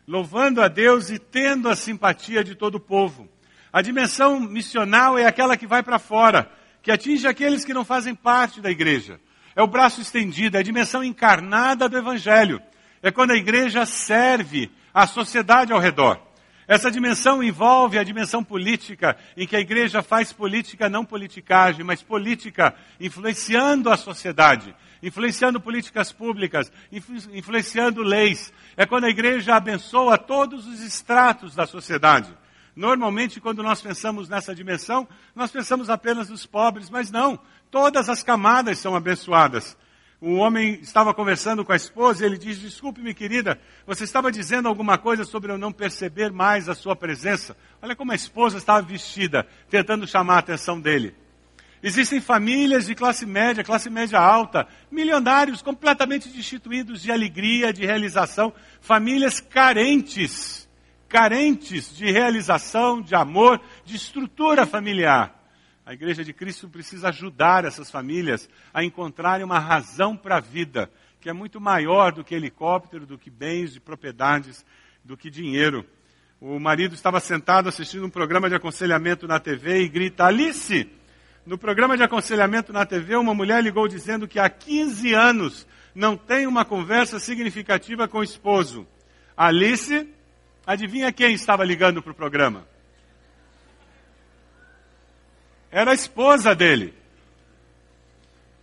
Louvando a Deus e tendo a simpatia de todo o povo. A dimensão missional é aquela que vai para fora, que atinge aqueles que não fazem parte da igreja. É o braço estendido, é a dimensão encarnada do Evangelho. É quando a igreja serve a sociedade ao redor. Essa dimensão envolve a dimensão política, em que a igreja faz política, não politicagem, mas política, influenciando a sociedade, influenciando políticas públicas, influenciando leis. É quando a igreja abençoa todos os estratos da sociedade. Normalmente, quando nós pensamos nessa dimensão, nós pensamos apenas nos pobres, mas não. Todas as camadas são abençoadas. O homem estava conversando com a esposa e ele diz: Desculpe-me, querida, você estava dizendo alguma coisa sobre eu não perceber mais a sua presença. Olha como a esposa estava vestida, tentando chamar a atenção dele. Existem famílias de classe média, classe média alta, milionários completamente destituídos de alegria, de realização, famílias carentes carentes de realização, de amor, de estrutura familiar. A Igreja de Cristo precisa ajudar essas famílias a encontrarem uma razão para a vida, que é muito maior do que helicóptero, do que bens, de propriedades, do que dinheiro. O marido estava sentado assistindo um programa de aconselhamento na TV e grita: Alice! No programa de aconselhamento na TV, uma mulher ligou dizendo que há 15 anos não tem uma conversa significativa com o esposo. Alice Adivinha quem estava ligando para o programa? Era a esposa dele.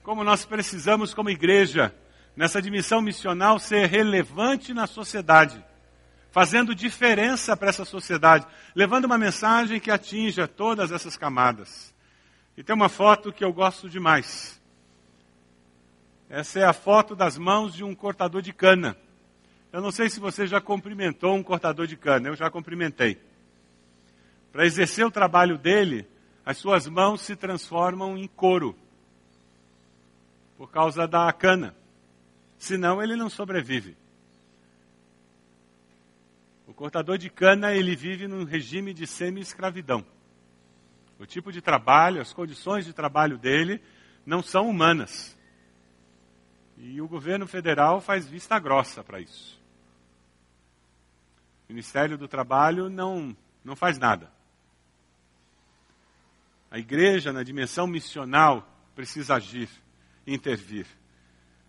Como nós precisamos, como igreja, nessa dimensão missional, ser relevante na sociedade, fazendo diferença para essa sociedade, levando uma mensagem que atinja todas essas camadas. E tem uma foto que eu gosto demais. Essa é a foto das mãos de um cortador de cana. Eu não sei se você já cumprimentou um cortador de cana, eu já cumprimentei. Para exercer o trabalho dele, as suas mãos se transformam em couro por causa da cana. Senão ele não sobrevive. O cortador de cana, ele vive num regime de semi-escravidão. O tipo de trabalho, as condições de trabalho dele não são humanas. E o governo federal faz vista grossa para isso. O Ministério do Trabalho não, não faz nada. A igreja, na dimensão missional, precisa agir, intervir.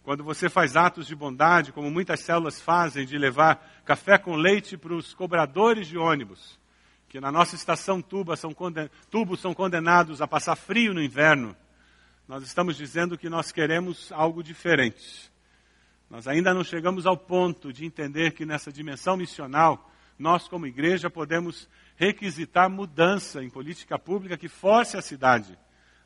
Quando você faz atos de bondade, como muitas células fazem, de levar café com leite para os cobradores de ônibus, que na nossa estação tuba são conden... tubos são condenados a passar frio no inverno, nós estamos dizendo que nós queremos algo diferente. Nós ainda não chegamos ao ponto de entender que nessa dimensão missional, nós, como igreja, podemos requisitar mudança em política pública que force a cidade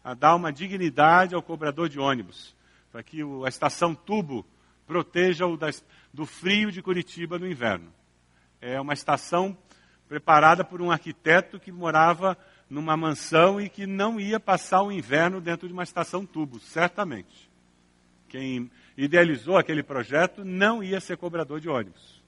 a dar uma dignidade ao cobrador de ônibus, para que a estação tubo proteja-o do frio de Curitiba no inverno. É uma estação preparada por um arquiteto que morava numa mansão e que não ia passar o inverno dentro de uma estação tubo, certamente. Quem idealizou aquele projeto não ia ser cobrador de ônibus.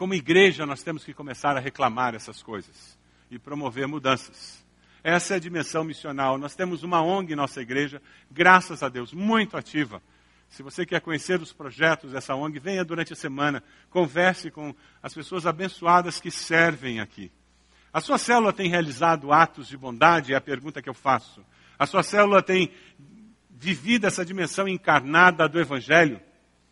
Como igreja, nós temos que começar a reclamar essas coisas e promover mudanças. Essa é a dimensão missional. Nós temos uma ONG em nossa igreja, graças a Deus, muito ativa. Se você quer conhecer os projetos dessa ONG, venha durante a semana, converse com as pessoas abençoadas que servem aqui. A sua célula tem realizado atos de bondade? É a pergunta que eu faço. A sua célula tem vivido essa dimensão encarnada do Evangelho?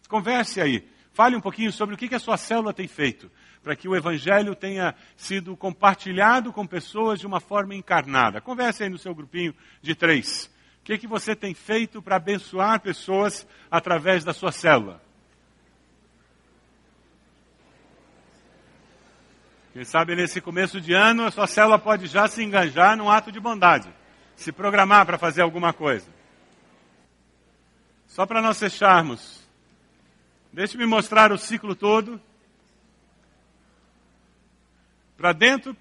Converse aí. Fale um pouquinho sobre o que a sua célula tem feito para que o Evangelho tenha sido compartilhado com pessoas de uma forma encarnada. Converse aí no seu grupinho de três. O que, que você tem feito para abençoar pessoas através da sua célula? Quem sabe nesse começo de ano a sua célula pode já se enganjar num ato de bondade, se programar para fazer alguma coisa. Só para nós fecharmos, deixe-me mostrar o ciclo todo. Para dentro,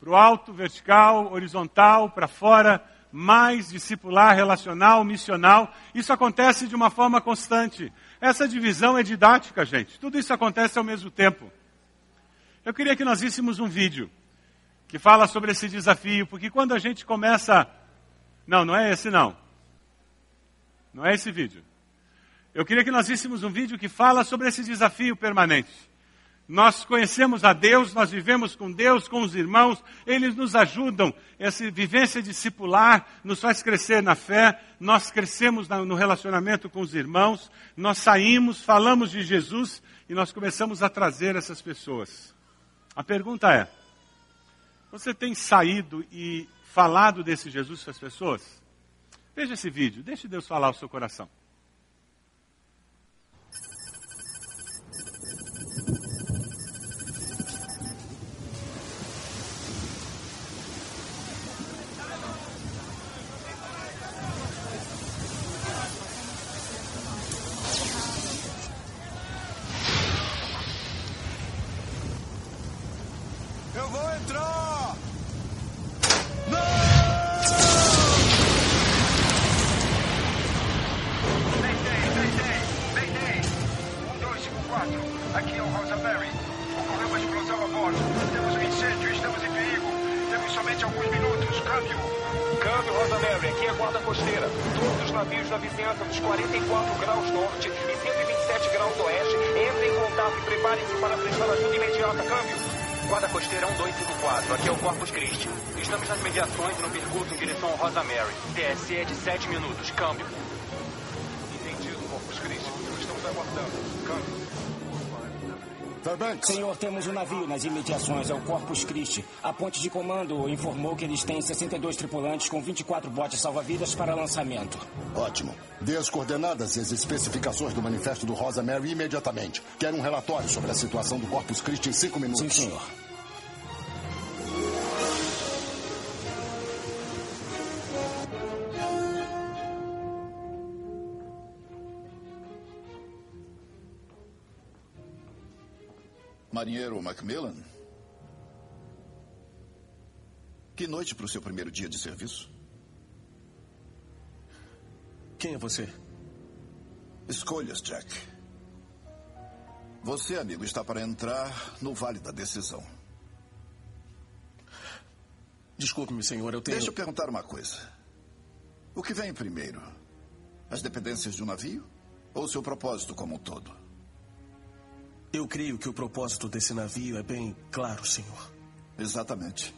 para o alto, vertical, horizontal, para fora, mais discipular, relacional, missional. Isso acontece de uma forma constante. Essa divisão é didática, gente. Tudo isso acontece ao mesmo tempo. Eu queria que nós víssemos um vídeo que fala sobre esse desafio, porque quando a gente começa. Não, não é esse não. Não é esse vídeo. Eu queria que nós víssemos um vídeo que fala sobre esse desafio permanente. Nós conhecemos a Deus, nós vivemos com Deus, com os irmãos, eles nos ajudam. Essa vivência discipular nos faz crescer na fé, nós crescemos no relacionamento com os irmãos, nós saímos, falamos de Jesus e nós começamos a trazer essas pessoas. A pergunta é: você tem saído e falado desse Jesus para as pessoas? Veja esse vídeo, deixe Deus falar o seu coração. Imediações, é o Corpus Christi. A ponte de comando informou que eles têm 62 tripulantes com 24 botes salva-vidas para lançamento. Ótimo. Dê as coordenadas e as especificações do manifesto do Rosa Mary imediatamente. Quero um relatório sobre a situação do Corpus Christi em cinco minutos. Sim, senhor. Marinheiro Macmillan? Que noite para o seu primeiro dia de serviço? Quem é você? Escolhas, Jack. Você, amigo, está para entrar no Vale da Decisão. Desculpe-me, senhor, eu tenho. Deixa eu perguntar uma coisa. O que vem primeiro? As dependências de um navio? Ou seu propósito como um todo? Eu creio que o propósito desse navio é bem claro, senhor. Exatamente.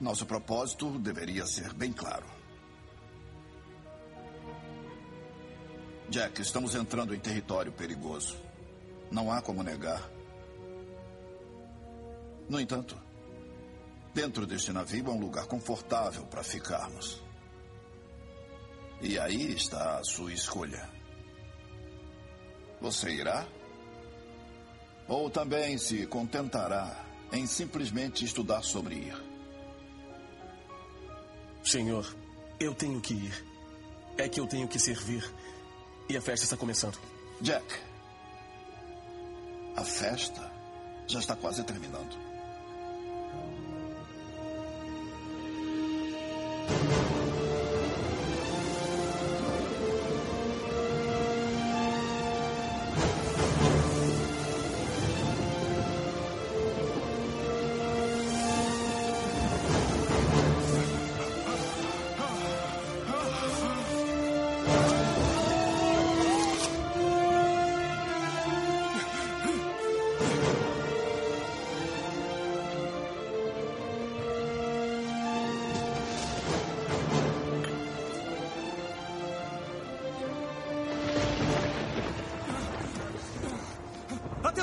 Nosso propósito deveria ser bem claro. Jack, estamos entrando em território perigoso. Não há como negar. No entanto, dentro deste navio é um lugar confortável para ficarmos. E aí está a sua escolha. Você irá? Ou também se contentará em simplesmente estudar sobre ir? Senhor, eu tenho que ir. É que eu tenho que servir. E a festa está começando. Jack, A festa já está quase terminando.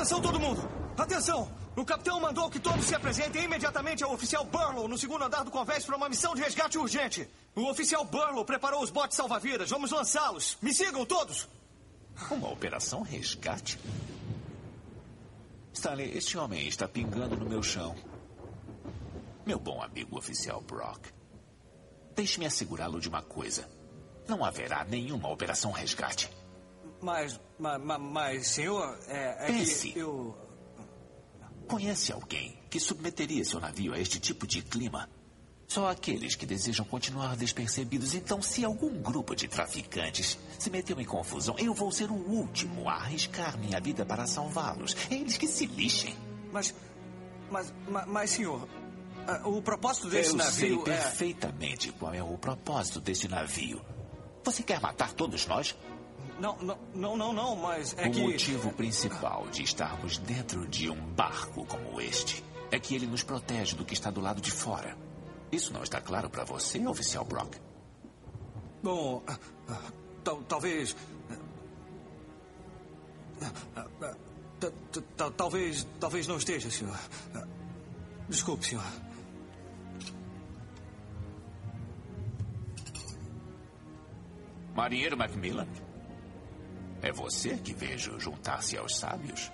Atenção, todo mundo! Atenção! O capitão mandou que todos se apresentem imediatamente ao oficial Burlow no segundo andar do convés para uma missão de resgate urgente. O oficial Burlow preparou os botes salva-vidas. Vamos lançá-los. Me sigam todos! Uma operação resgate? Stanley, este homem está pingando no meu chão. Meu bom amigo oficial Brock, deixe-me assegurá-lo de uma coisa. Não haverá nenhuma operação resgate. Mas, mas, mas senhor, é, é Pense. eu... Conhece alguém que submeteria seu navio a este tipo de clima? Só aqueles que desejam continuar despercebidos. Então, se algum grupo de traficantes se meteu em confusão, eu vou ser o último a arriscar minha vida para salvá-los. Eles que se lixem. Mas, mas, mas, mas, senhor, ah, o propósito desse eu sei navio é... perfeitamente qual é o propósito deste navio. Você quer matar todos nós? Não, não, não, não, não, mas é o que... motivo principal de estarmos dentro de um barco como este é que ele nos protege do que está do lado de fora. Isso não está claro para você, oficial Brock? Bom, tal- talvez... ta- ta- ta- Talvez, talvez não esteja, senhor. Desculpe, senhor. Marinheiro Macmillan? É você que vejo juntar-se aos sábios?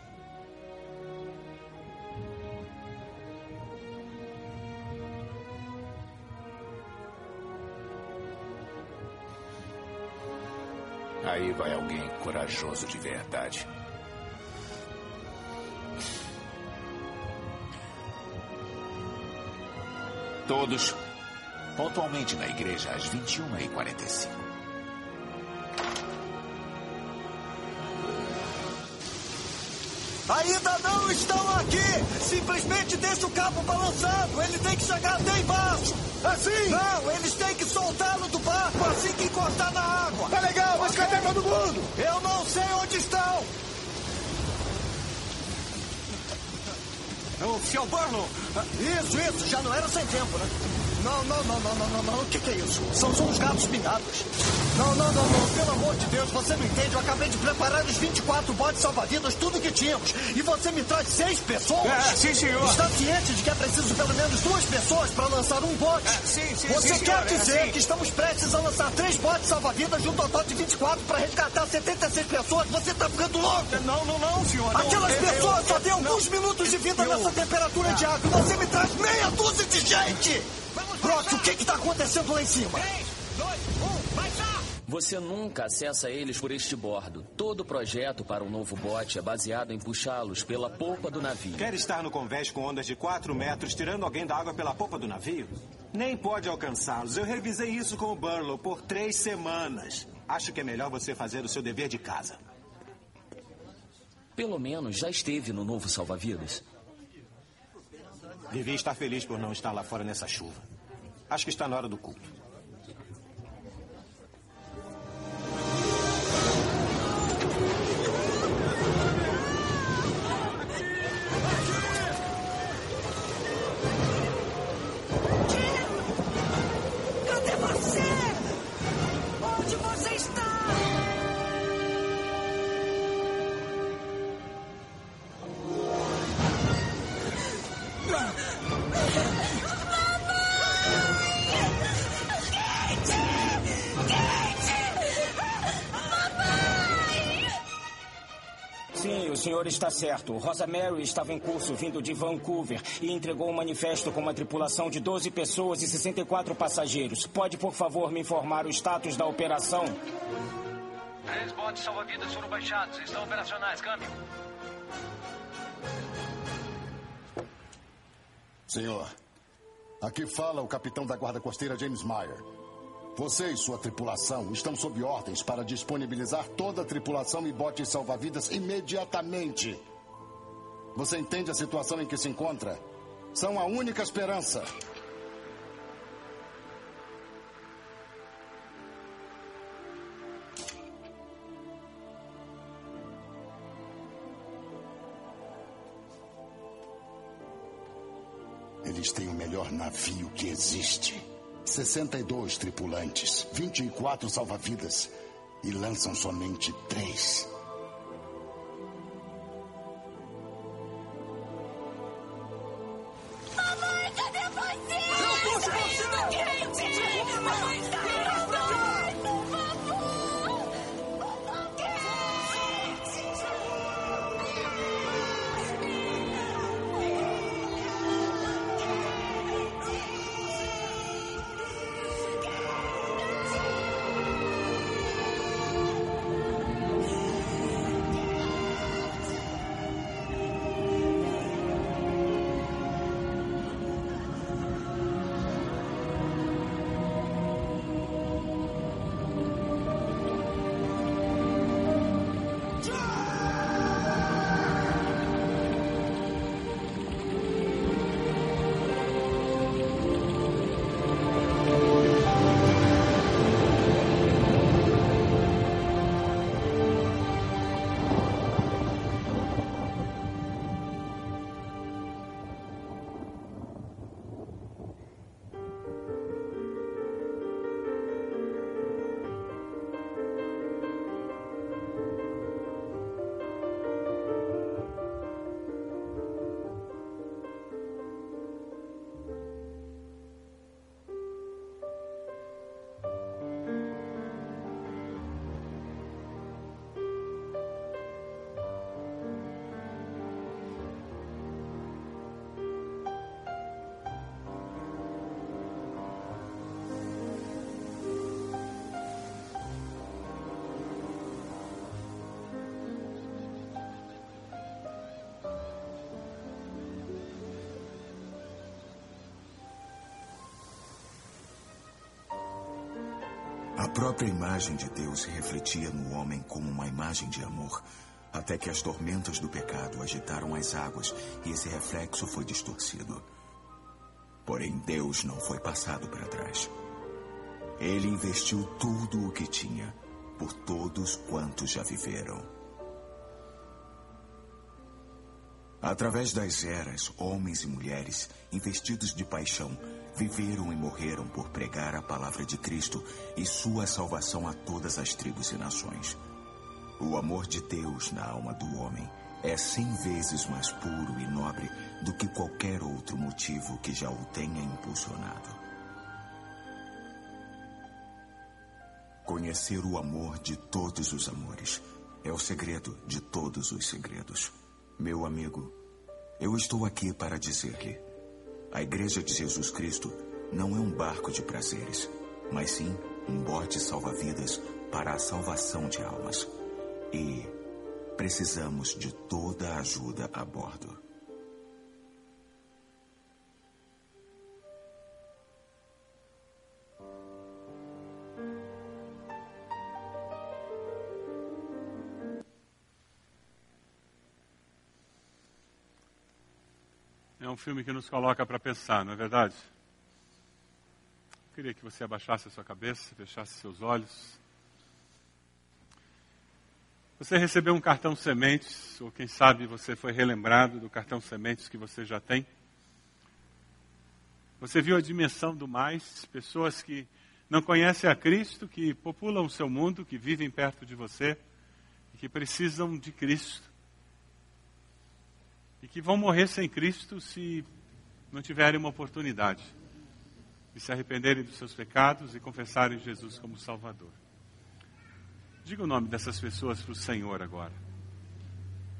Aí vai alguém corajoso de verdade. Todos, pontualmente na igreja às 21h45. Ainda não estão aqui! Simplesmente deixa o cabo balançado! Ele tem que chegar até embaixo! Assim? Não, eles têm que soltá-lo do barco assim que encostar na água! Tá legal, mas cadê todo mundo? Eu não sei onde estão! Oficial Barlow! Isso, isso, já não era sem tempo, né? Não, não, não, não, não, não, não. O que, que é isso? São só uns gatos pingados. Não, não, não, não. Pelo amor de Deus, você não entende. Eu acabei de preparar os 24 botes salva-vidas, tudo que tínhamos. E você me traz seis pessoas? É, sim, senhor. Está ciente de que é preciso pelo menos duas pessoas para lançar um bote? É, sim, sim, Você sim, quer senhor, é dizer assim. que estamos prestes a lançar três botes salva-vidas de um total de 24 para resgatar 76 pessoas? Você está ficando louco? Não, não, não, senhor. não. Aquelas Eu- pessoas eu- só têm não. alguns minutos de vida Eu- nessa temperatura de água. e Você me traz meia dúzia de gente! Brock, o que está acontecendo lá em cima? Três, Você nunca acessa eles por este bordo. Todo o projeto para o novo bote é baseado em puxá-los pela polpa do navio. Quer estar no convés com ondas de 4 metros, tirando alguém da água pela polpa do navio? Nem pode alcançá-los. Eu revisei isso com o Burlow por três semanas. Acho que é melhor você fazer o seu dever de casa. Pelo menos já esteve no novo salva-vidas. Devia estar feliz por não estar lá fora nessa chuva. Acho que está na hora do culto. senhor está certo. Rosa Mary estava em curso vindo de Vancouver e entregou um manifesto com uma tripulação de 12 pessoas e 64 passageiros. Pode, por favor, me informar o status da operação? Três botes salva-vidas foram baixados. Estão operacionais. Câmbio. Senhor, aqui fala o capitão da Guarda Costeira James Meyer. Você e sua tripulação estão sob ordens para disponibilizar toda a tripulação e botes salva-vidas imediatamente. Você entende a situação em que se encontra? São a única esperança. Eles têm o melhor navio que existe. 62 tripulantes, 24 salva-vidas e lançam somente três. A própria imagem de Deus se refletia no homem como uma imagem de amor, até que as tormentas do pecado agitaram as águas e esse reflexo foi distorcido. Porém, Deus não foi passado para trás. Ele investiu tudo o que tinha por todos quantos já viveram. Através das eras, homens e mulheres, investidos de paixão, viveram e morreram por pregar a palavra de Cristo e sua salvação a todas as tribos e nações. O amor de Deus na alma do homem é cem vezes mais puro e nobre do que qualquer outro motivo que já o tenha impulsionado. Conhecer o amor de todos os amores é o segredo de todos os segredos. Meu amigo, eu estou aqui para dizer-lhe: a Igreja de Jesus Cristo não é um barco de prazeres, mas sim um bote salva-vidas para a salvação de almas. E precisamos de toda a ajuda a bordo. Filme que nos coloca para pensar, não é verdade? Eu queria que você abaixasse a sua cabeça, fechasse seus olhos. Você recebeu um cartão sementes, ou quem sabe você foi relembrado do cartão sementes que você já tem. Você viu a dimensão do mais, pessoas que não conhecem a Cristo, que populam o seu mundo, que vivem perto de você e que precisam de Cristo. E que vão morrer sem Cristo se não tiverem uma oportunidade de se arrependerem dos seus pecados e confessarem Jesus como Salvador. Diga o nome dessas pessoas para o Senhor agora.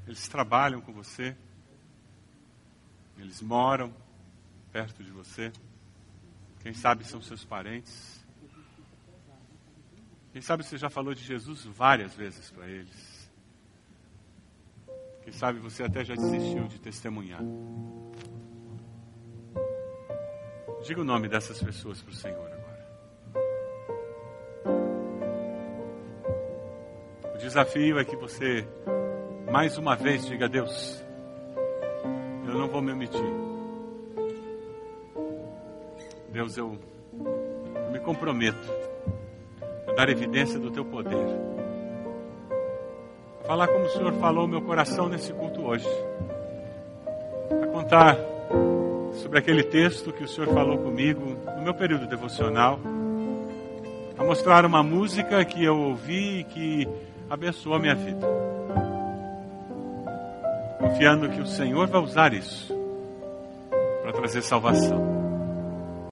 Eles trabalham com você, eles moram perto de você, quem sabe são seus parentes. Quem sabe você já falou de Jesus várias vezes para eles. Quem sabe você até já desistiu de testemunhar. Diga o nome dessas pessoas para o Senhor agora. O desafio é que você, mais uma vez, diga a Deus: Eu não vou me omitir. Deus, eu, eu me comprometo a dar evidência do teu poder. Falar como o Senhor falou meu coração nesse culto hoje. A contar sobre aquele texto que o Senhor falou comigo no meu período devocional. A mostrar uma música que eu ouvi e que abençoou a minha vida. Confiando que o Senhor vai usar isso para trazer salvação.